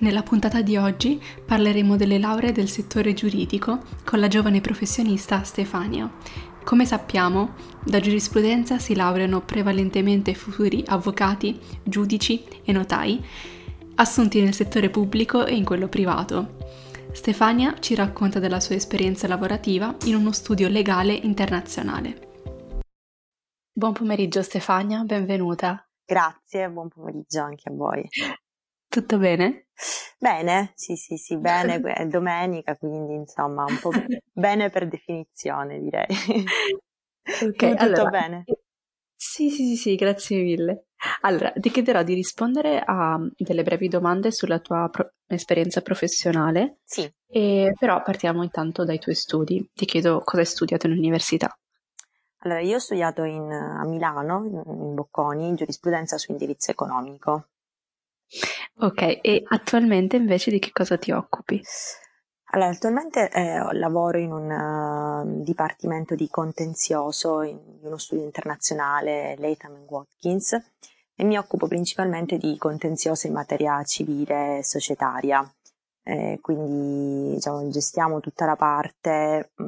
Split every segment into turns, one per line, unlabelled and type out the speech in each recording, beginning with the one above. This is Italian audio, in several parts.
Nella puntata di oggi parleremo delle lauree del settore giuridico con la giovane professionista Stefania. Come sappiamo, da giurisprudenza si laureano prevalentemente futuri avvocati, giudici e notai, assunti nel settore pubblico e in quello privato. Stefania ci racconta della sua esperienza lavorativa in uno studio legale internazionale. Buon pomeriggio Stefania, benvenuta.
Grazie, buon pomeriggio anche a voi.
Tutto bene?
Bene, sì, sì, sì, bene, è domenica, quindi insomma, un po' bene per definizione, direi.
Ok, tutto allora, bene. Sì, sì, sì, sì, grazie mille. Allora, ti chiederò di rispondere a delle brevi domande sulla tua pro- esperienza professionale.
Sì.
E, però partiamo intanto dai tuoi studi. Ti chiedo cosa hai studiato in università.
Allora, io ho studiato in, a Milano, in Bocconi, giurisprudenza su indirizzo economico.
Ok, e attualmente invece di che cosa ti occupi?
Allora, attualmente eh, lavoro in un uh, dipartimento di contenzioso in, uno studio internazionale, Latham Watkins, e mi occupo principalmente di contenzioso in materia civile e societaria. Eh, quindi diciamo, gestiamo tutta la parte mh,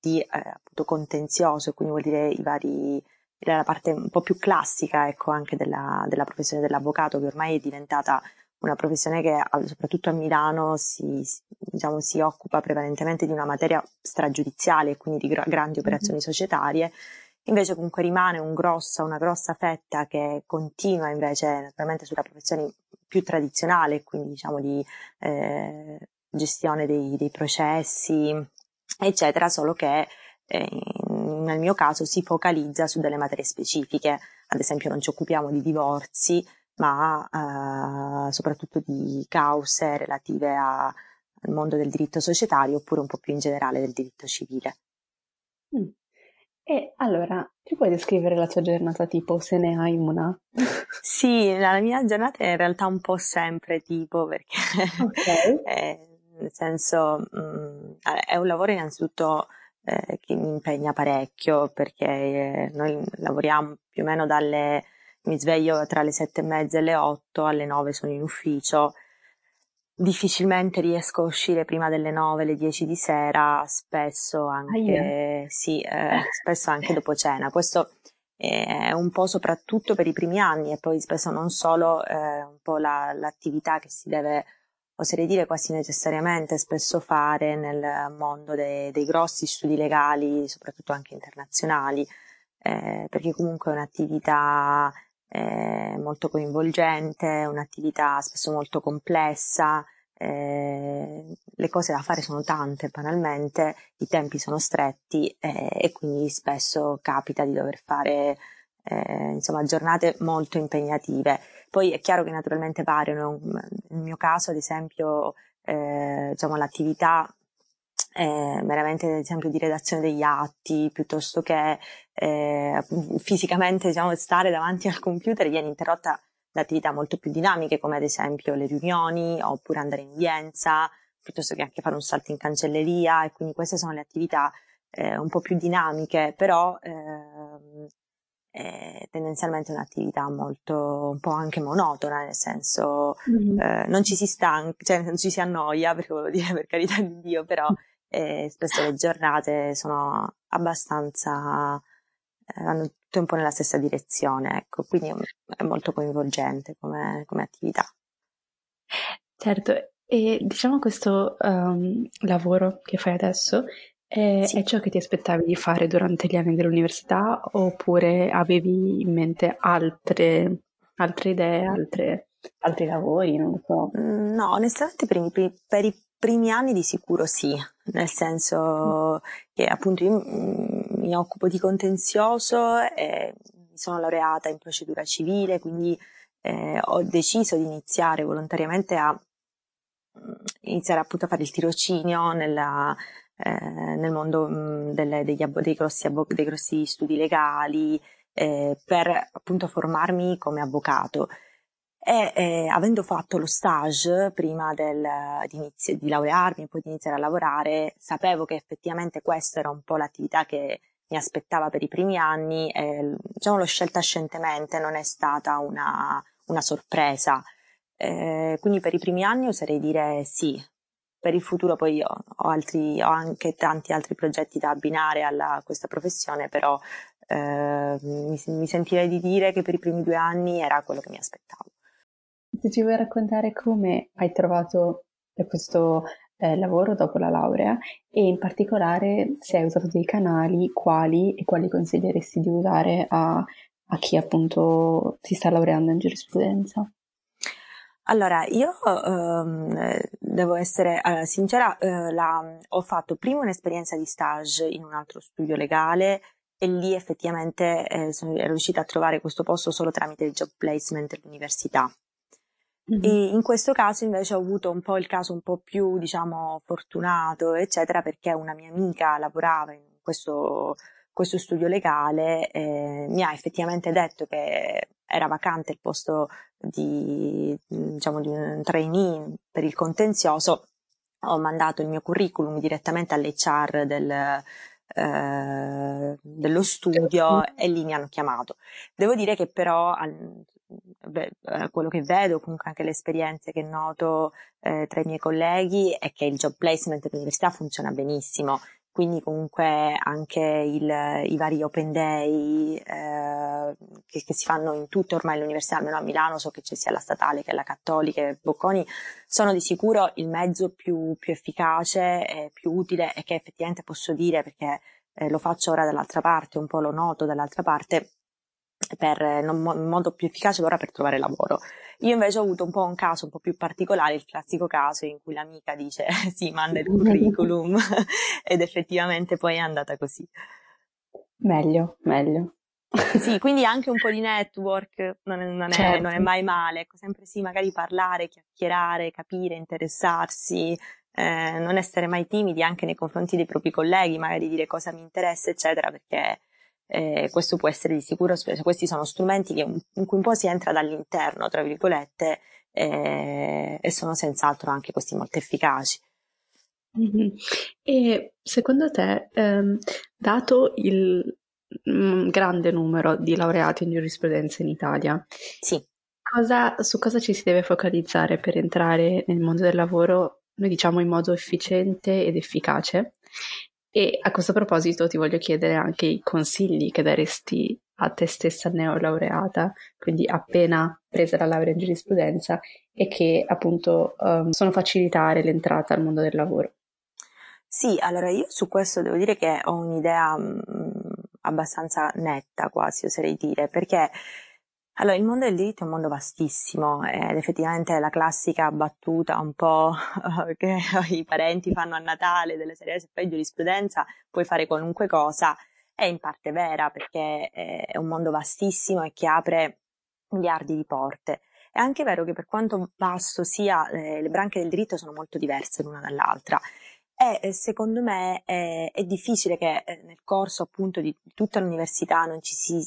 di eh, contenzioso, quindi vuol dire i vari la parte un po' più classica ecco, anche della, della professione dell'avvocato, che ormai è diventata una professione che soprattutto a Milano si, diciamo, si occupa prevalentemente di una materia stragiudiziale, quindi di gra- grandi mhm. operazioni mm-hmm. societarie, invece comunque rimane un grossa, una grossa fetta che continua invece naturalmente sulla professione più tradizionale, quindi diciamo di eh, gestione dei, dei processi, eccetera, solo che eh, nel mio caso si focalizza su delle materie specifiche, ad esempio non ci occupiamo di divorzi, ma eh, soprattutto di cause relative a, al mondo del diritto societario oppure un po' più in generale del diritto civile.
Mm. E allora, ti puoi descrivere la tua giornata tipo, se ne hai una?
sì, la mia giornata è in realtà un po' sempre tipo, perché okay. è, nel senso mh, mm, è un lavoro innanzitutto eh, che mi impegna parecchio perché eh, noi lavoriamo più o meno dalle mi sveglio tra le sette e mezza e le otto, alle nove sono in ufficio, difficilmente riesco a uscire prima delle nove, le dieci di sera, spesso anche, sì, eh, spesso anche dopo cena. Questo è un po' soprattutto per i primi anni e poi spesso non solo eh, un po' la, l'attività che si deve oserei dire quasi necessariamente spesso fare nel mondo dei, dei grossi studi legali, soprattutto anche internazionali, eh, perché comunque è un'attività eh, molto coinvolgente, un'attività spesso molto complessa, eh, le cose da fare sono tante banalmente, i tempi sono stretti eh, e quindi spesso capita di dover fare eh, insomma giornate molto impegnative. Poi è chiaro che naturalmente variano, nel mio caso ad esempio eh, diciamo, l'attività eh, meramente ad esempio di redazione degli atti piuttosto che eh, fisicamente diciamo, stare davanti al computer viene interrotta da attività molto più dinamiche come ad esempio le riunioni oppure andare in udienza piuttosto che anche fare un salto in cancelleria e quindi queste sono le attività eh, un po' più dinamiche però ehm, è tendenzialmente un'attività molto un po' anche monotona, nel senso mm-hmm. eh, non ci si stanca, cioè non ci si annoia, perché volevo dire per carità di Dio, però eh, spesso le giornate sono abbastanza eh, vanno tutte un po' nella stessa direzione, ecco, quindi è molto coinvolgente come, come attività.
Certo, e diciamo questo um, lavoro che fai adesso è, sì. è ciò che ti aspettavi di fare durante gli anni dell'università oppure avevi in mente altre, altre idee, altre, altri lavori? Non so.
Mm, no, onestamente per i, per i primi anni di sicuro sì, nel senso che appunto io mm, mi occupo di contenzioso e mi sono laureata in procedura civile, quindi eh, ho deciso di iniziare volontariamente a mm, iniziare appunto a fare il tirocinio nella, eh, nel mondo mh, mm, delle, degli, dei, grossi, dei, grossi, studi legali eh, per appunto formarmi come avvocato. E eh, avendo fatto lo stage prima del, di, di laurearmi e poi di iniziare a lavorare, sapevo che effettivamente questa era un po' l'attività che mi aspettava per i primi anni e diciamo l'ho scelta scientemente, non è stata una, una sorpresa. Eh, quindi per i primi anni oserei dire sì. Per il futuro poi ho, ho, altri, ho anche tanti altri progetti da abbinare a questa professione, però eh, mi, mi sentirei di dire che per i primi due anni era quello che mi aspettavo.
Se ci vuoi raccontare come hai trovato questo eh, lavoro dopo la laurea e in particolare se hai usato dei canali, quali e quali consiglieresti di usare a, a chi appunto si sta laureando in giurisprudenza?
Allora, io ehm, devo essere eh, sincera, eh, la, ho fatto prima un'esperienza di stage in un altro studio legale e lì effettivamente eh, sono, riuscita a trovare questo posto solo tramite il job placement dell'università. Mm-hmm. In questo caso invece ho avuto un po' il caso un po' più, diciamo, fortunato, eccetera, perché una mia amica lavorava in questo, questo studio legale e mi ha effettivamente detto che era vacante il posto di, diciamo, di un trainee per il contenzioso. Ho mandato il mio curriculum direttamente all'HR del, eh, dello studio e lì mi hanno chiamato. Devo dire che però al, beh, eh, quello che vedo, comunque anche le esperienze che noto eh, tra i miei colleghi è che il job placement all'università funziona benissimo, quindi comunque anche il, i vari open day eh, che, che, si fanno in tutte ormai le almeno a Milano so che c'è sia la statale che la cattolica e Bocconi, sono di sicuro il mezzo più, più efficace e più utile e che effettivamente posso dire perché eh, lo faccio ora dall'altra parte, un po' lo noto dall'altra parte, per, in modo più efficace ora per trovare lavoro. Io invece ho avuto un po' un caso un po' più particolare, il classico caso in cui l'amica dice sì, manda il curriculum ed effettivamente poi è andata così.
Meglio, meglio.
Sì, quindi anche un po' di network non è, non, è, certo. non è, mai male, ecco, sempre sì, magari parlare, chiacchierare, capire, interessarsi, eh, non essere mai timidi anche nei confronti dei propri colleghi, magari dire cosa mi interessa, eccetera, perché eh, questo può essere di sicuro, questi sono strumenti che, in cui un po' si entra dall'interno, tra virgolette, eh, e sono senz'altro anche questi molto efficaci.
Mm-hmm. E secondo te, ehm, dato il mm, grande numero di laureati in giurisprudenza in Italia,
sì.
cosa, su cosa ci si deve focalizzare per entrare nel mondo del lavoro, noi diciamo in modo efficiente ed efficace? E a questo proposito ti voglio chiedere anche i consigli che daresti a te stessa neolaureata, quindi appena presa la laurea in giurisprudenza e che appunto um, sono facilitare l'entrata al mondo del lavoro.
Sì, allora io su questo devo dire che ho un'idea mh, mm, abbastanza netta quasi, oserei dire, perché allora, il mondo del diritto è un mondo vastissimo ed effettivamente la classica battuta un po' che i parenti fanno a Natale delle serie se fai giurisprudenza puoi fare qualunque cosa è in parte vera perché è un mondo vastissimo e che apre miliardi di porte. È anche vero che per quanto vasto sia, eh, le branche del diritto sono molto diverse l'una dall'altra e eh, secondo me è, è difficile che eh, nel corso appunto di tutta l'università non ci si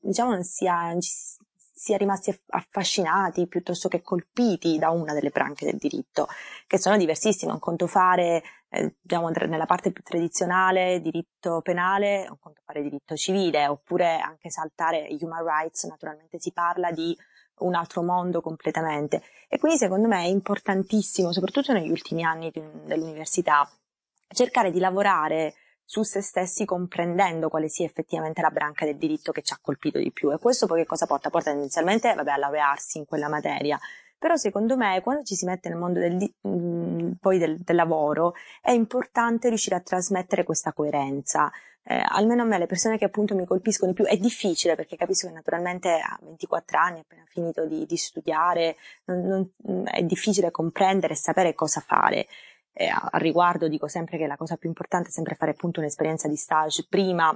diciamo non sia, sia rimasti affascinati piuttosto che colpiti da una delle branche del diritto, che sono diversissime. Un conto fare, eh, diciamo, nella parte più tradizionale, diritto penale, un conto fare diritto civile, oppure anche saltare human rights, naturalmente si parla di un altro mondo completamente. E quindi secondo me è importantissimo, soprattutto negli ultimi anni dell'università, cercare di lavorare su se stessi comprendendo quale sia effettivamente la branca del diritto che ci ha colpito di più. E questo poi che cosa porta? Porta tendenzialmente vabbè, a laurearsi in quella materia. Però secondo me quando ci si mette nel mondo del, mm, del, del, lavoro è importante riuscire a trasmettere questa coerenza. Eh, almeno a me, le persone che appunto mi colpiscono di più, è difficile perché capisco che naturalmente a 24 anni, appena finito di, di studiare, non, non, è difficile comprendere e sapere cosa fare. Eh, al riguardo dico sempre che la cosa più importante è sempre fare appunto un'esperienza di stage prima,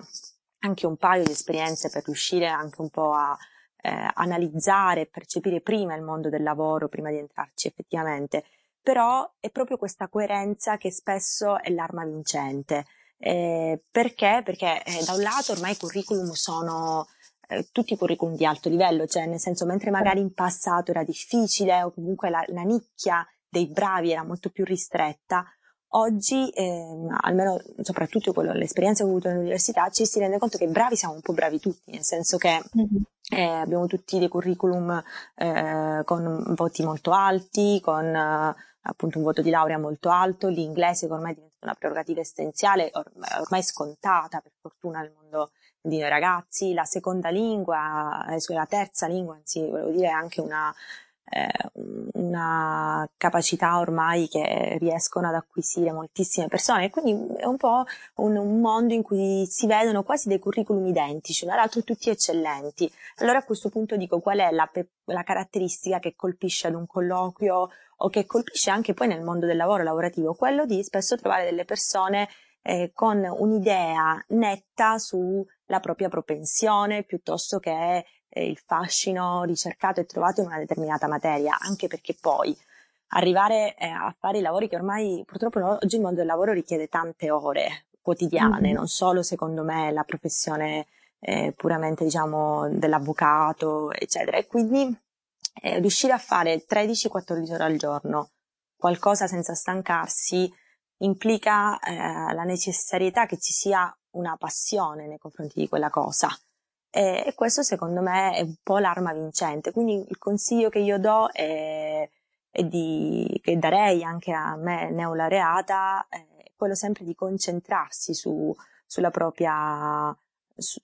anche un paio di esperienze per riuscire anche un po' a eh, analizzare e percepire prima il mondo del lavoro, prima di entrarci effettivamente. però è proprio questa coerenza che spesso è l'arma vincente. Eh, perché? Perché eh, da un lato ormai i curriculum sono eh, tutti i curriculum di alto livello, cioè nel senso mentre magari in passato era difficile o comunque la, la nicchia dei bravi era molto più ristretta, oggi, ehm, almeno soprattutto quello, l'esperienza che ho avuto all'università, ci si rende conto che bravi siamo un po' bravi tutti, nel senso che mm-hmm. eh, abbiamo tutti dei curriculum eh, con voti molto alti, con eh, appunto un voto di laurea molto alto, l'inglese che ormai è diventato una prerogativa essenziale, or- ormai scontata per fortuna nel mondo di noi ragazzi, la seconda lingua, eh, la terza lingua, anzi volevo dire anche una una capacità ormai che riescono ad acquisire moltissime persone quindi è un po' un, un, mondo in cui si vedono quasi dei curriculum identici, tra l'altro tutti eccellenti. Allora a questo punto dico qual è la, la caratteristica che colpisce ad un colloquio o che colpisce anche poi nel mondo del lavoro lavorativo, quello di spesso trovare delle persone eh, con un'idea netta sulla propria propensione piuttosto che eh, il fascino ricercato e trovato in una determinata materia, anche perché poi arrivare eh, a fare i lavori che ormai purtroppo oggi il mondo del lavoro richiede tante ore quotidiane, mm-hmm. non solo secondo me la professione eh, puramente diciamo dell'avvocato, eccetera. E quindi eh, riuscire a fare 13-14 ore al giorno, qualcosa senza stancarsi, implica eh, la necessarietà che ci sia una passione nei confronti di quella cosa. E, questo secondo me è un po' l'arma vincente. Quindi il consiglio che io do è, è di, che darei anche a me neolaureata è quello sempre di concentrarsi su, sulla propria, su,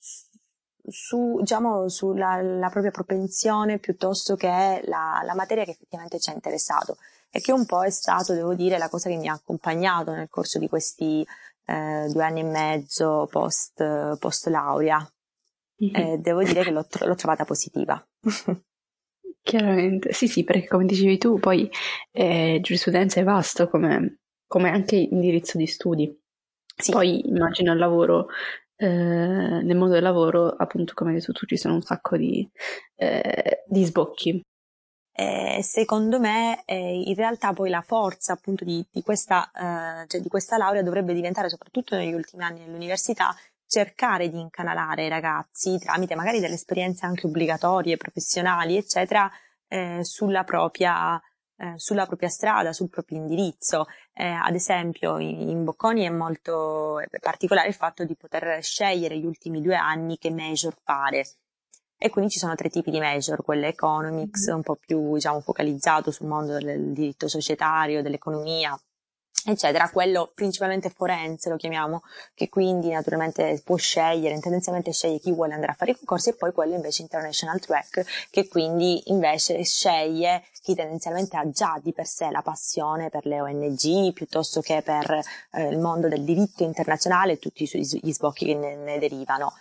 su, diciamo, sulla propria propensione piuttosto che la, la materia che effettivamente ci ha interessato e che un po' è stato, devo dire, la cosa che mi ha accompagnato nel corso di questi eh, due anni e mezzo post, post laurea eh, devo dire che l'ho, l'ho trovata positiva.
Chiaramente, sì, sì, perché come dicevi tu, poi eh, giurisprudenza è vasto come, come, anche indirizzo di studi. Sì. Poi immagino il lavoro, eh, nel mondo del lavoro, appunto, come hai detto tu, ci sono un sacco di, eh, di sbocchi.
Eh, secondo me, eh, in realtà poi la forza appunto di, di, questa, eh, cioè di questa laurea dovrebbe diventare, soprattutto negli ultimi anni dell'università, cercare di incanalare i ragazzi tramite magari delle esperienze anche obbligatorie, professionali, eccetera, eh, sulla propria eh, sulla propria strada, sul proprio indirizzo. Eh, ad esempio, in, in, Bocconi è molto particolare il fatto di poter scegliere gli ultimi due anni che major fare. E quindi ci sono tre tipi di major, quello economics, mm-hmm. un po' più diciamo, focalizzato sul mondo del diritto societario, dell'economia, eccetera, quello principalmente forense lo chiamiamo, che quindi naturalmente può scegliere, tendenzialmente sceglie chi vuole andare a fare i concorsi e poi quello invece international track, che quindi invece sceglie chi tendenzialmente ha già di per sé la passione per le ONG piuttosto che per eh, il mondo del diritto internazionale e tutti gli sbocchi che ne, ne derivano.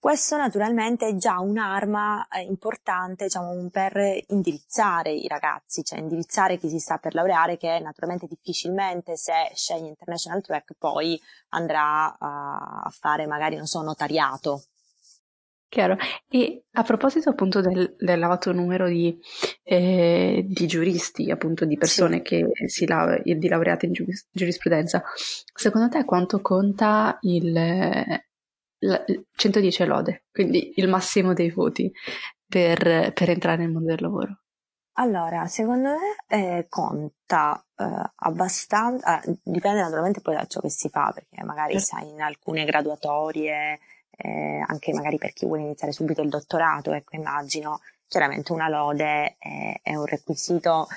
Questo naturalmente è già un'arma eh, importante diciamo, per indirizzare i ragazzi, cioè indirizzare chi si sta per laureare che naturalmente difficilmente se sceglie International Track poi andrà a fare magari, non so, notariato.
Chiaro. E a proposito appunto del, dell'elevato numero di, eh, di, giuristi, appunto di persone sì. che si laure, di laureate in giurisprudenza, secondo te quanto conta il, 110 lode, quindi il massimo dei voti per, per entrare nel mondo del lavoro.
Allora, secondo me eh, conta eh, abbastanza, eh, dipende naturalmente poi da ciò che si fa, perché magari certo. sai in alcune graduatorie, eh, anche magari per chi vuole iniziare subito il dottorato, ecco immagino, chiaramente una lode è, è un requisito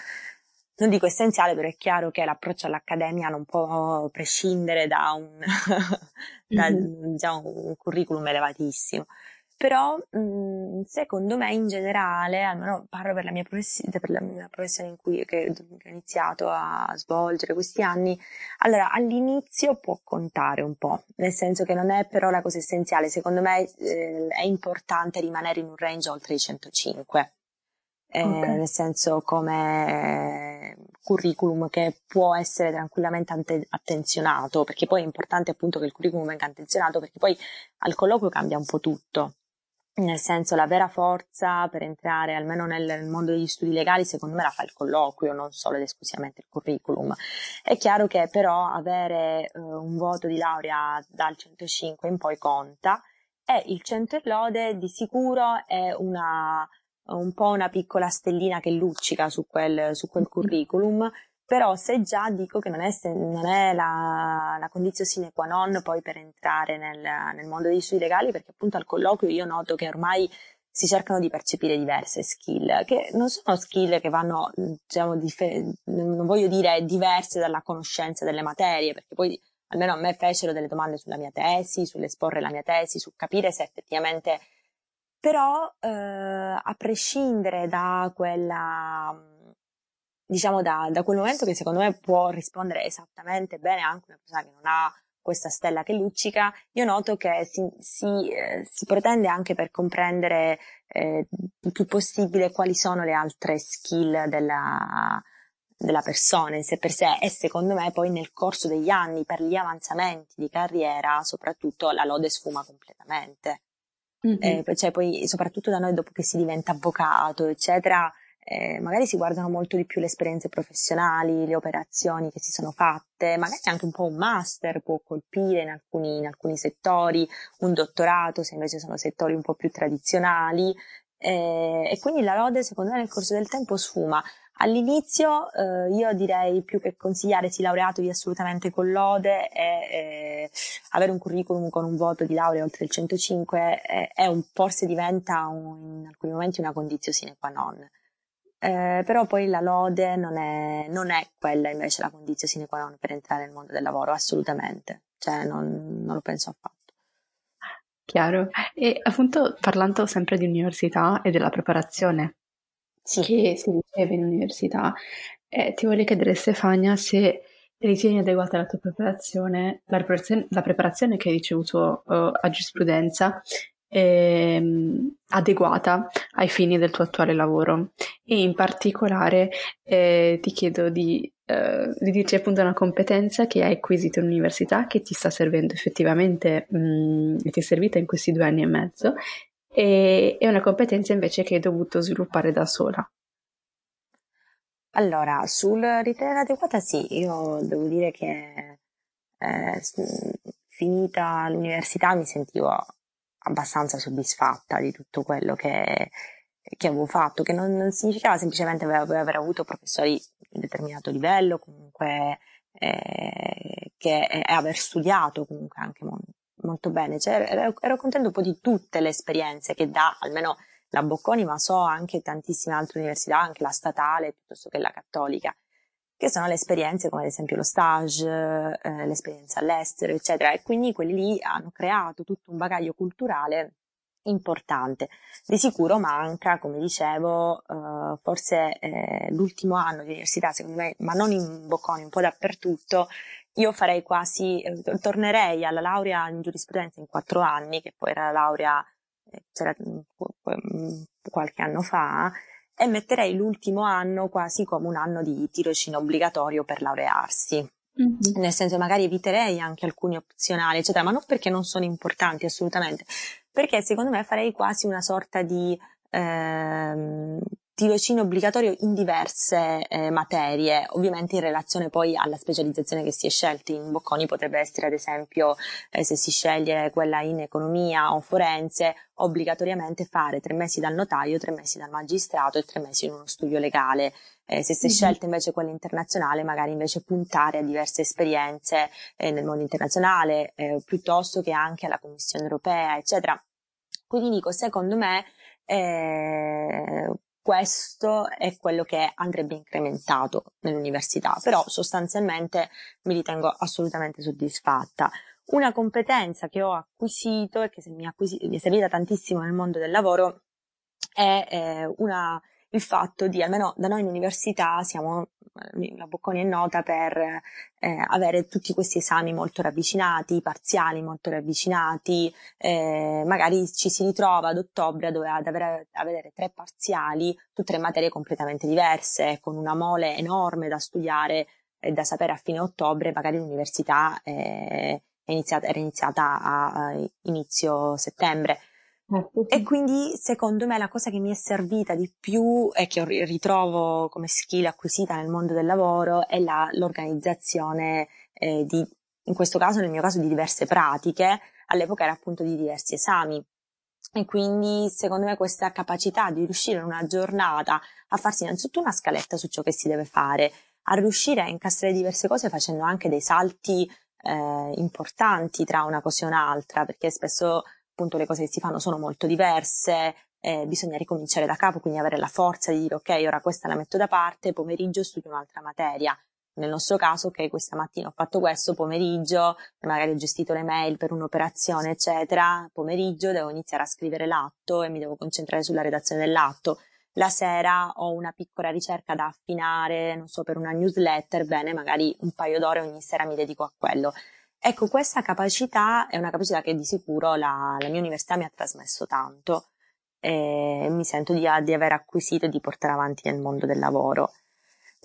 non dico essenziale, però è chiaro che l'approccio all'accademia non può prescindere da un, da, mm-hmm. diciamo, un curriculum elevatissimo. Però mh, secondo me in generale, almeno parlo per la mia, profess- per la mia professione in cui che, che ho iniziato a svolgere questi anni, allora all'inizio può contare un po', nel senso che non è però la cosa essenziale, secondo me eh, è importante rimanere in un range oltre i 105 eh, okay. nel senso come curriculum che può essere tranquillamente ante- attenzionato, perché poi è importante appunto che il curriculum venga attenzionato, perché poi al colloquio cambia un po' tutto. nel senso la vera forza per entrare almeno nel mondo degli studi legali secondo me la fa il colloquio, non solo ed esclusivamente il curriculum. È chiaro che però avere eh, un voto di laurea dal 105 in poi conta e il 100 e lode di sicuro è una, un po' una piccola stellina che luccica su quel, su quel curriculum però se già dico che non è, non è la, la condizione sine qua non poi per entrare nel, nel mondo degli studi legali, perché appunto al colloquio io noto che ormai si cercano di percepire diverse skill, che non sono skill che vanno, diciamo, dif- non voglio dire diverse dalla conoscenza delle materie, perché poi almeno a me fecero delle domande sulla mia tesi, sull'esporre la mia tesi, su capire se effettivamente, però eh, a prescindere da quella diciamo da, da, quel momento che secondo me può rispondere esattamente bene anche una persona che non ha questa stella che luccica, io noto che si, si, eh, si pretende anche per comprendere eh, il più possibile quali sono le altre skill della, della persona in sé per sé e secondo me poi nel corso degli anni per gli avanzamenti di carriera soprattutto la lode sfuma completamente. Mm-hmm. Eh, cioè poi soprattutto da noi dopo che si diventa avvocato eccetera eh, magari si guardano molto di più le esperienze professionali, le operazioni che si sono fatte, magari anche un po' un master può colpire in alcuni, in alcuni settori, un dottorato se invece sono settori un po' più tradizionali eh, e quindi la lode secondo me nel corso del tempo sfuma. All'inizio eh, io direi più che consigliare si laureatevi assolutamente con lode e eh, avere un curriculum con un voto di laurea oltre il 105 è un, forse diventa un, in alcuni momenti una condizione sine qua non eh, però poi la lode non è, non è, quella invece la condizione sine qua non per entrare nel mondo del lavoro, assolutamente, cioè non, non lo penso affatto.
Chiaro. E appunto parlando sempre di università e della preparazione sì. che si riceve in università, eh, ti voglio chiedere Stefania se ritieni adeguata la tua preparazione, la preparazione, la preparazione che hai ricevuto uh, a giurisprudenza ehm, adeguata ai fini del tuo attuale lavoro e in particolare eh, ti chiedo di, eh, di dirci appunto una competenza che hai acquisito in università che ti sta servendo effettivamente mh, mm, ti è servita in questi due anni e mezzo e, e una competenza invece che hai dovuto sviluppare da sola.
Allora, sul ritenere adeguata sì, io devo dire che eh, finita l'università mi sentivo abbastanza soddisfatta di tutto quello che, che avevo fatto, che non, non significava semplicemente aver, aver, avuto professori di determinato livello, comunque eh, che eh, aver studiato comunque anche mo- molto bene, cioè, ero, ero contento un po' di tutte le esperienze che dà almeno la Bocconi, ma so anche tantissime altre università, anche la statale piuttosto che la cattolica che sono le esperienze come ad esempio lo stage, eh, l'esperienza all'estero, eccetera, e quindi quelli lì hanno creato tutto un bagaglio culturale importante. Di sicuro manca, come dicevo, eh, forse eh, l'ultimo anno di università, secondo me, ma non in Bocconi, un po' dappertutto, io farei quasi, eh, tornerei alla laurea in giurisprudenza in quattro anni, che poi era la laurea, eh, c'era mm, qualche anno fa, e metterei l'ultimo anno quasi come un anno di tirocinio obbligatorio per laurearsi. Mm-hmm. Nel senso, magari eviterei anche alcuni opzionali, eccetera, ma non perché non sono importanti assolutamente, perché secondo me farei quasi una sorta di ehm, tirocinio obbligatorio in diverse eh, materie, ovviamente in relazione poi alla specializzazione che si è scelta. In Bocconi potrebbe essere ad esempio eh, se si sceglie quella in economia o forense, obbligatoriamente fare tre mesi dal notaio, tre mesi dal magistrato e tre mesi in uno studio legale. Eh, se si è mm-hmm. scelta invece quella internazionale, magari invece puntare a diverse esperienze eh, nel mondo internazionale, eh, piuttosto che anche alla Commissione europea, eccetera. Quindi dico, secondo me, eh, questo è quello che andrebbe incrementato nell'università, però sostanzialmente mi ritengo assolutamente soddisfatta. Una competenza che ho acquisito e che mi, acquisi- mi è servita tantissimo nel mondo del lavoro è eh, una il fatto di, almeno da noi in università, siamo, eh, la Bocconi è nota per eh, avere tutti questi esami molto ravvicinati, parziali molto ravvicinati, eh, magari ci si ritrova ad ottobre ad avere, avere tre parziali su tre materie completamente diverse, con una mole enorme da studiare e da sapere a fine ottobre, magari l'università è iniziata, era iniziata a, a inizio settembre. Sì. E quindi secondo me la cosa che mi è servita di più e che ritrovo come skill acquisita nel mondo del lavoro è la, l'organizzazione eh, di, in questo caso, nel mio caso, di diverse pratiche, all'epoca era appunto di diversi esami. E quindi secondo me questa capacità di riuscire in una giornata a farsi innanzitutto una scaletta su ciò che si deve fare, a riuscire a incastrare diverse cose facendo anche dei salti eh, importanti tra una cosa e un'altra, perché spesso appunto le cose che si fanno sono molto diverse, eh, bisogna ricominciare da capo, quindi avere la forza di dire ok, ora questa la metto da parte, pomeriggio studio un'altra materia. Nel nostro caso, ok, questa mattina ho fatto questo, pomeriggio, magari ho gestito le mail per un'operazione, eccetera, pomeriggio devo iniziare a scrivere l'atto e mi devo concentrare sulla redazione dell'atto. La sera ho una piccola ricerca da affinare, non so, per una newsletter, bene, magari un paio d'ore ogni sera mi dedico a quello. Ecco, questa capacità è una capacità che di sicuro la, la mia università mi ha trasmesso tanto e mi sento di, di aver acquisito e di portare avanti nel mondo del lavoro.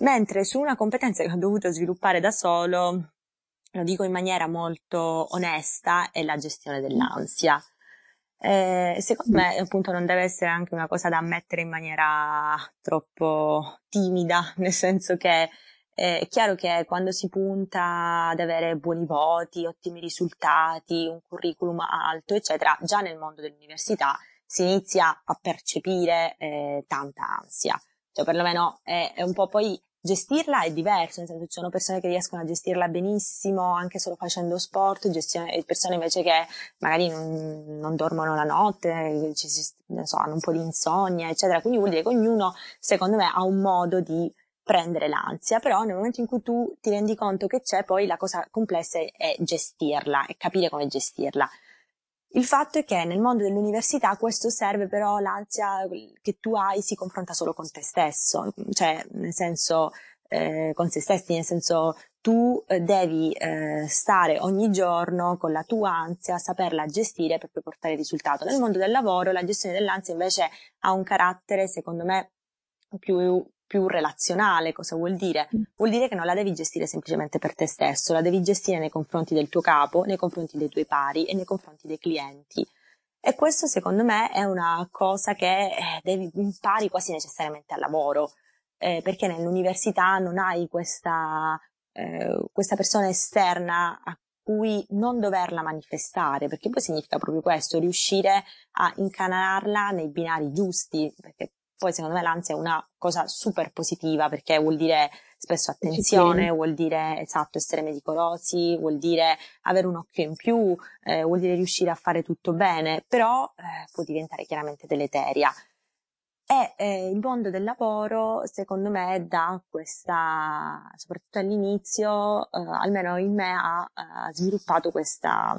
Mentre su una competenza che ho dovuto sviluppare da solo, lo dico in maniera molto onesta, è la gestione dell'ansia. Eh, secondo me appunto non deve essere anche una cosa da ammettere in maniera troppo timida, nel senso che eh, è chiaro che quando si punta ad avere buoni voti, ottimi risultati, un curriculum alto, eccetera, già nel mondo dell'università si inizia a percepire eh, tanta ansia. Cioè, perlomeno è, è un po' poi gestirla è diverso, nel senso ci sono persone che riescono a gestirla benissimo anche solo facendo sport, gestione, persone invece che magari non, non dormono la notte, ci, so, hanno un po' di insonnia, eccetera. Quindi vuol dire che ognuno, secondo me, ha un modo di prendere l'ansia, però nel momento in cui tu ti rendi conto che c'è, poi la cosa complessa è gestirla e capire come gestirla. Il fatto è che nel mondo dell'università questo serve però l'ansia che tu hai si confronta solo con te stesso, cioè nel senso eh, con se stessi, nel senso tu eh, devi eh, stare ogni giorno con la tua ansia, saperla gestire per poi portare risultato. Nel mondo del lavoro la gestione dell'ansia invece ha un carattere secondo me più più relazionale. Cosa vuol dire? Mm. Vuol dire che non la devi gestire semplicemente per te stesso, la devi gestire nei confronti del tuo capo, nei confronti dei tuoi pari e nei confronti dei clienti. E questo secondo me è una cosa che eh, devi impari quasi necessariamente al lavoro, eh, perché nell'università non hai questa, eh, questa persona esterna a cui non doverla manifestare, perché poi significa proprio questo, riuscire a incanalarla nei binari giusti, perché poi secondo me l'ansia è una cosa super positiva perché vuol dire spesso attenzione, vuol dire esatto essere meticolosi, vuol dire avere un occhio in più, eh, vuol dire riuscire a fare tutto bene, però eh, può diventare chiaramente deleteria. E eh, il mondo del lavoro, secondo me, da questa, soprattutto all'inizio, eh, almeno in me ha, ha sviluppato questa,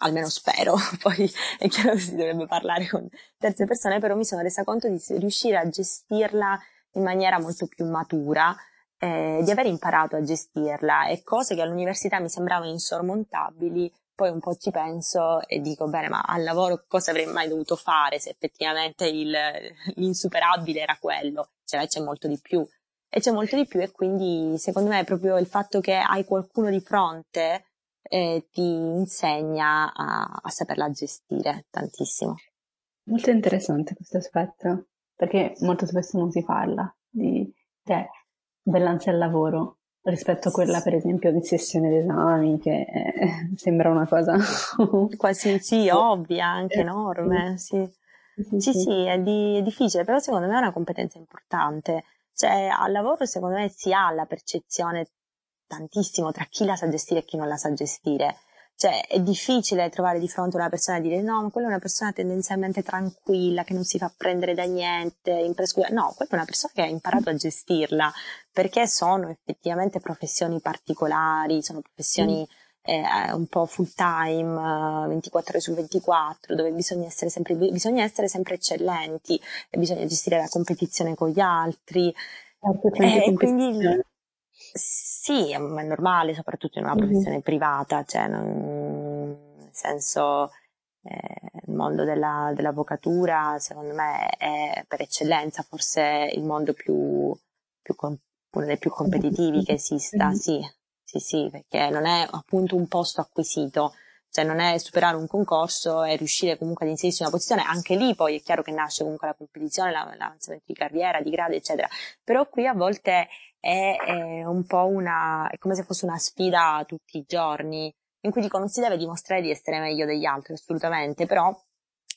almeno spero, poi è chiaro che si dovrebbe parlare con terze persone, però mi sono resa conto di riuscire a gestirla in maniera molto più matura, eh, di aver imparato a gestirla e cose che all'università mi sembravano insormontabili, poi un po' ci penso e dico, bene, ma al lavoro cosa avrei mai dovuto fare se effettivamente il, l'insuperabile era quello? Cioè, c'è molto di più. E c'è molto di più e quindi secondo me proprio il fatto che hai qualcuno di fronte eh, ti insegna a, a saperla gestire tantissimo.
Molto interessante questo aspetto, perché molto spesso non si parla di, cioè, dell'ansia al lavoro rispetto a quella, per esempio, di sessione d'esami, che eh, sembra una cosa
quasi sì, ovvia, anche enorme. Sì, sì, sì, sì è, di, è difficile, però secondo me è una competenza importante. Cioè, al lavoro secondo me si ha la percezione tantissimo tra chi la sa gestire e chi non la sa gestire. Cioè, è difficile trovare di fronte una persona e dire no, ma quella è una persona tendenzialmente tranquilla, che non si fa prendere da niente, imprescura. No, quella è una persona che ha imparato a gestirla, perché sono effettivamente professioni particolari, sono professioni mm. eh, un po' full time, 24 ore su 24, dove bisogna essere sempre, bisogna essere sempre eccellenti, e bisogna gestire la competizione con gli altri. Certo, e eh, quindi sì, è normale, soprattutto in una professione mm-hmm. privata, cioè non, nel senso eh, il mondo della, dell'avvocatura secondo me è per eccellenza forse il mondo più, più uno dei più competitivi che esista, mm-hmm. sì, sì, sì, perché non è appunto un posto acquisito, cioè non è superare un concorso e riuscire comunque ad inserirsi in una posizione, anche lì poi è chiaro che nasce comunque la competizione, l'avanzamento di carriera, di grado, eccetera, però qui a volte è, è un po' una, è come se fosse una sfida tutti i giorni, in cui dico non si deve dimostrare di essere meglio degli altri, assolutamente, però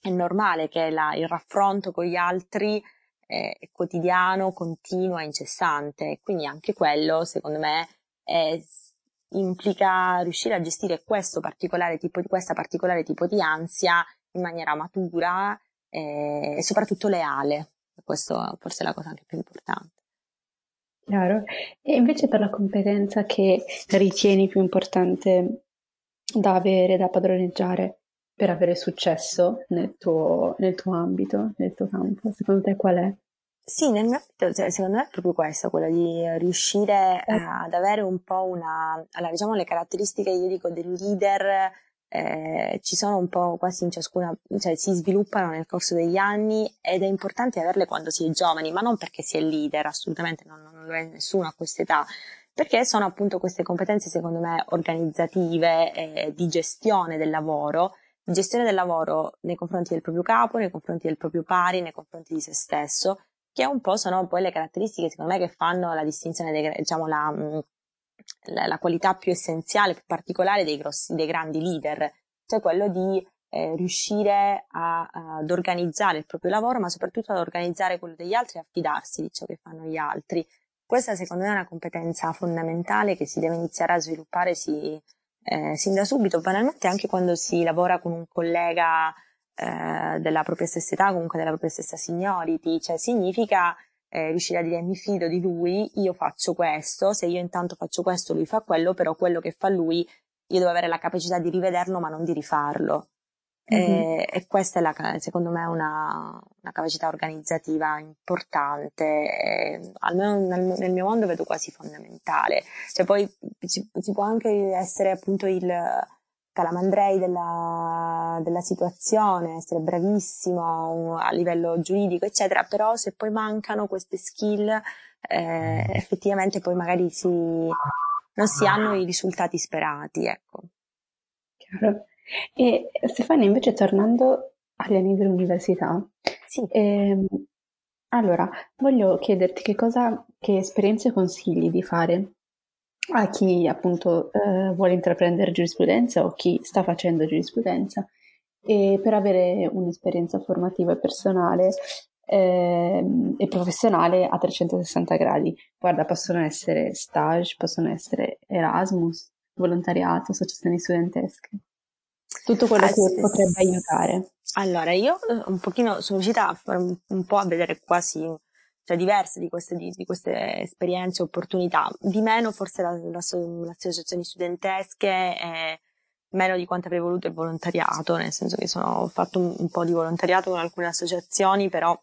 è normale che la, il raffronto con gli altri è quotidiano, continuo, è incessante, quindi anche quello, secondo me, è, implica riuscire a gestire questo particolare tipo di, questa particolare tipo di ansia in maniera matura eh, e soprattutto leale. Questo forse è la cosa anche più importante.
Chiaro. E invece per la competenza che ritieni più importante da avere, da padroneggiare per avere successo nel tuo, nel tuo ambito, nel tuo campo, secondo te qual è?
Sì, nel mio ambito, cioè, secondo me è proprio questo, quello di riuscire eh, ad avere un po' una, allora diciamo le caratteristiche, io dico, del leader eh, ci sono un po' quasi in ciascuna, cioè si sviluppano nel corso degli anni ed è importante averle quando si è giovani, ma non perché si è leader, assolutamente non, non lo è nessuno a questa età, perché sono appunto queste competenze secondo me organizzative, eh, di gestione del lavoro, di gestione del lavoro nei confronti del proprio capo, nei confronti del proprio pari, nei confronti di se stesso, che un po' sono poi le caratteristiche, secondo me, che fanno la distinzione, dei, diciamo, la, la, la, qualità più essenziale, più particolare dei, grossi, dei grandi leader, cioè quello di eh, riuscire a, ad organizzare il proprio lavoro, ma soprattutto ad organizzare quello degli altri e a fidarsi di ciò che fanno gli altri. Questa secondo me è una competenza fondamentale che si deve iniziare a sviluppare sì, eh, sin da subito, banalmente anche quando si lavora con un collega eh, della propria stessa età, comunque della propria stessa seniority, cioè significa eh, riuscire a dire mi fido di lui, io faccio questo, se io intanto faccio questo lui fa quello, però quello che fa lui io devo avere la capacità di rivederlo ma non di rifarlo. Mm-hmm. E, e, questa è la, secondo me una, una capacità organizzativa importante, e, almeno nel, nel, mio mondo vedo quasi fondamentale. Cioè poi ci, ci può anche essere appunto il, calamandrei della, della situazione, essere bravissimo a livello giuridico, eccetera, però se poi mancano queste skill, eh, effettivamente poi magari si, non si hanno i risultati sperati, ecco.
Chiaro. E Stefania, invece tornando agli anni dell'università,
sì.
ehm, allora, voglio chiederti che cosa, che esperienze consigli di fare a chi appunto eh, vuole intraprendere giurisprudenza o chi sta facendo giurisprudenza e per avere un'esperienza formativa e personale eh, e professionale a 360 gradi. Guarda, possono essere stage, possono essere Erasmus, volontariato, associazioni studentesche. Tutto quello ah, che sì, potrebbe sì. aiutare.
Allora, io eh, un pochino sono riuscita a fare un, un po' a vedere quasi cioè diverse di queste, di, di queste esperienze, opportunità, di meno forse la, la, le associazioni studentesche e meno di quanto avrei voluto il volontariato, nel senso che sono, ho fatto un, un po' di volontariato con alcune associazioni, però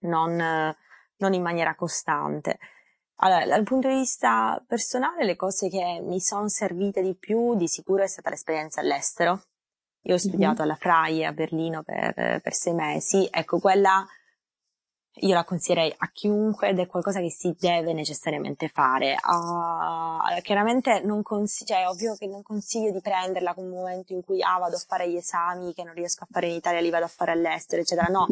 non, non in maniera costante. Allora, dal punto di vista personale, le cose che mi sono servite di più, di sicuro, è stata l'esperienza all'estero. Io ho studiato mm-hmm. alla FRAI a Berlino per, per sei mesi, ecco, quella io la consiglierei a chiunque ed è qualcosa che si deve necessariamente fare. Uh, chiaramente non consiglio, cioè è ovvio che non consiglio di prenderla con un momento in cui ah, vado a fare gli esami che non riesco a fare in Italia, li vado a fare all'estero, eccetera. No,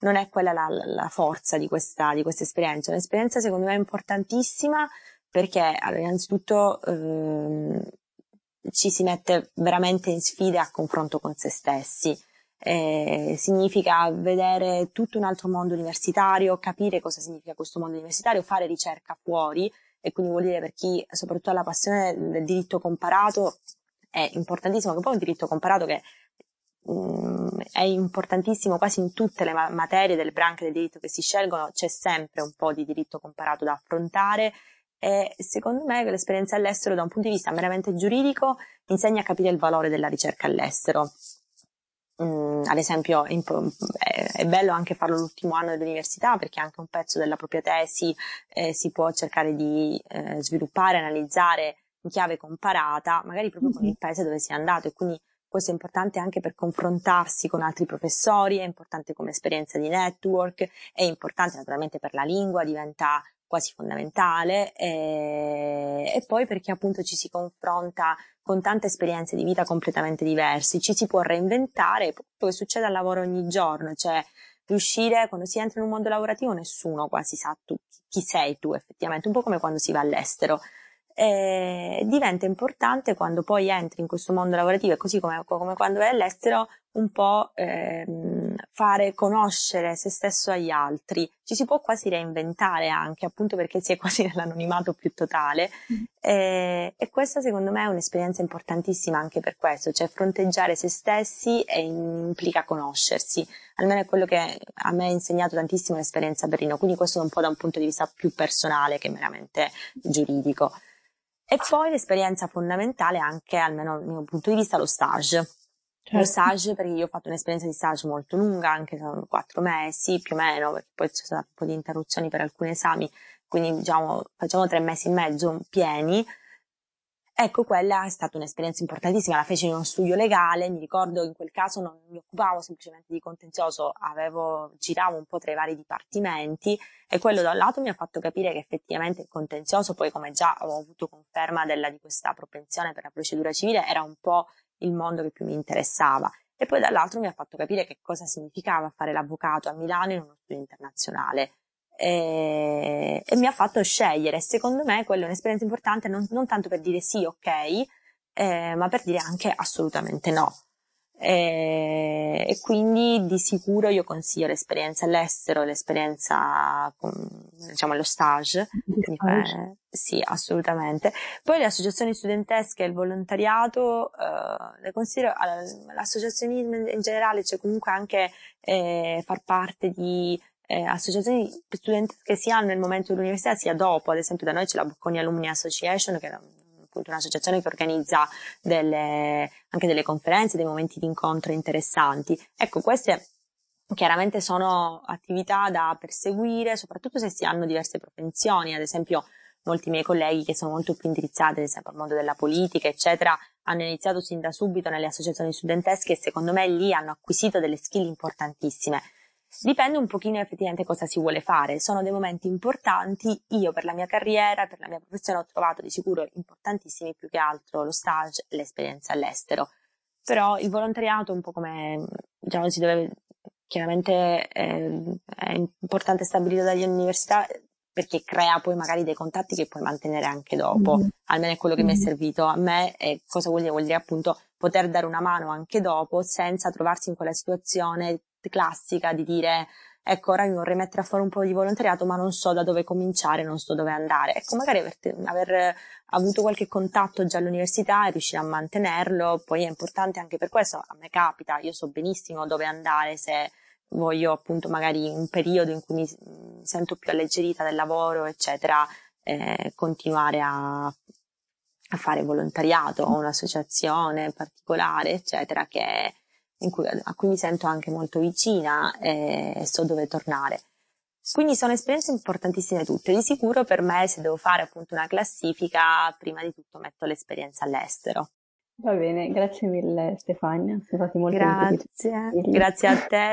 non è quella la, la forza di questa, di questa esperienza. Un'esperienza secondo me importantissima perché allora, innanzitutto ehm, ci si mette veramente in sfida a confronto con se stessi eh, significa vedere tutto un altro mondo universitario, capire cosa significa questo mondo universitario, fare ricerca fuori e quindi vuol dire per chi soprattutto ha la passione del diritto comparato è importantissimo, che poi è un diritto comparato che mh, mm, è importantissimo quasi in tutte le ma- materie delle branche del diritto che si scelgono, c'è sempre un po' di diritto comparato da affrontare e secondo me l'esperienza all'estero da un punto di vista meramente giuridico insegna a capire il valore della ricerca all'estero Mm, ad esempio è, è, bello anche farlo l'ultimo anno dell'università perché anche un pezzo della propria tesi eh, si può cercare di eh, sviluppare, analizzare in chiave comparata, magari proprio mm-hmm. con il paese dove si è andato e quindi questo è importante anche per confrontarsi con altri professori, è importante come esperienza di network, è importante naturalmente per la lingua, diventa quasi fondamentale e, e poi perché appunto ci si confronta con tante esperienze di vita completamente diverse, ci si può reinventare, quello che succede al lavoro ogni giorno, cioè riuscire, quando si entra in un mondo lavorativo nessuno quasi sa tu, chi sei tu effettivamente, un po' come quando si va all'estero, eh, diventa importante quando poi entri in questo mondo lavorativo e così come, come quando vai all'estero un po' ehm, fare conoscere se stesso agli altri. Ci si può quasi reinventare anche, appunto perché si è quasi nell'anonimato più totale. Mm. Eh, e questa secondo me è un'esperienza importantissima anche per questo, cioè fronteggiare se stessi e implica conoscersi. Almeno è quello che a me ha insegnato tantissimo l'esperienza a Berlino, quindi questo è un po' da un punto di vista più personale che meramente giuridico. E poi l'esperienza fondamentale anche, almeno dal mio punto di vista, lo stage. Certo. Stage, perché io ho fatto un'esperienza di stage molto lunga, anche sono quattro mesi più o meno, perché poi ci sono state un po' di interruzioni per alcuni esami, quindi diciamo facciamo tre mesi e mezzo pieni, Ecco, quella è stata un'esperienza importantissima, la feci in uno studio legale, mi ricordo in quel caso non mi occupavo semplicemente di contenzioso, avevo, giravo un po' tra i vari dipartimenti e quello da un lato mi ha fatto capire che effettivamente il contenzioso, poi come già avevo avuto conferma della, di questa propensione per la procedura civile, era un po' il mondo che più mi interessava. E poi dall'altro mi ha fatto capire che cosa significava fare l'avvocato a Milano in uno studio internazionale e, e mi ha fatto scegliere. Secondo me quella è un'esperienza importante non, non tanto per dire sì, ok, eh, ma per dire anche assolutamente no. E, e, quindi di sicuro io consiglio l'esperienza all'estero, l'esperienza, con, diciamo, lo stage. Fa, sì, assolutamente. Poi le associazioni studentesche e il volontariato, eh, le considero, l'associazionismo in generale, cioè comunque anche eh, far parte di eh, associazioni studentesche sia nel momento dell'università sia dopo, ad esempio da noi c'è la Bocconi Alumni Association che è appunto un'associazione che organizza delle, anche delle conferenze, dei momenti di incontro interessanti. Ecco, queste chiaramente sono attività da perseguire, soprattutto se si hanno diverse propensioni, ad esempio molti miei colleghi che sono molto più indirizzati ad esempio al mondo della politica, eccetera, hanno iniziato sin da subito nelle associazioni studentesche e secondo me lì hanno acquisito delle skill importantissime. Dipende un pochino effettivamente cosa si vuole fare. Sono dei momenti importanti. Io per la mia carriera, per la mia professione ho trovato di sicuro importantissimi più che altro lo stage e l'esperienza all'estero. Però il volontariato un po' come, diciamo, si deve, chiaramente eh, è importante stabilito dalle università perché crea poi magari dei contatti che puoi mantenere anche dopo. Mm-hmm. Almeno è quello che mm-hmm. mi è servito a me e cosa vuol dire? Vuol dire appunto poter dare una mano anche dopo senza trovarsi in quella situazione classica di dire ecco ora mi vorrei mettere a fare un po' di volontariato ma non so da dove cominciare, non so dove andare. Ecco magari aver, aver avuto qualche contatto già all'università e riuscire a mantenerlo, poi è importante anche per questo, a me capita, io so benissimo dove andare se voglio appunto magari un periodo in cui mi sento più alleggerita del lavoro eccetera, eh, continuare a, a fare volontariato o un'associazione particolare eccetera che cui, a cui mi sento anche molto vicina e so dove tornare. Quindi sono esperienze importantissime tutte. Di sicuro per me, se devo fare appunto una classifica, prima di tutto metto l'esperienza all'estero.
Va bene, grazie mille Stefania, siamo stati molto
Grazie, grazie a te.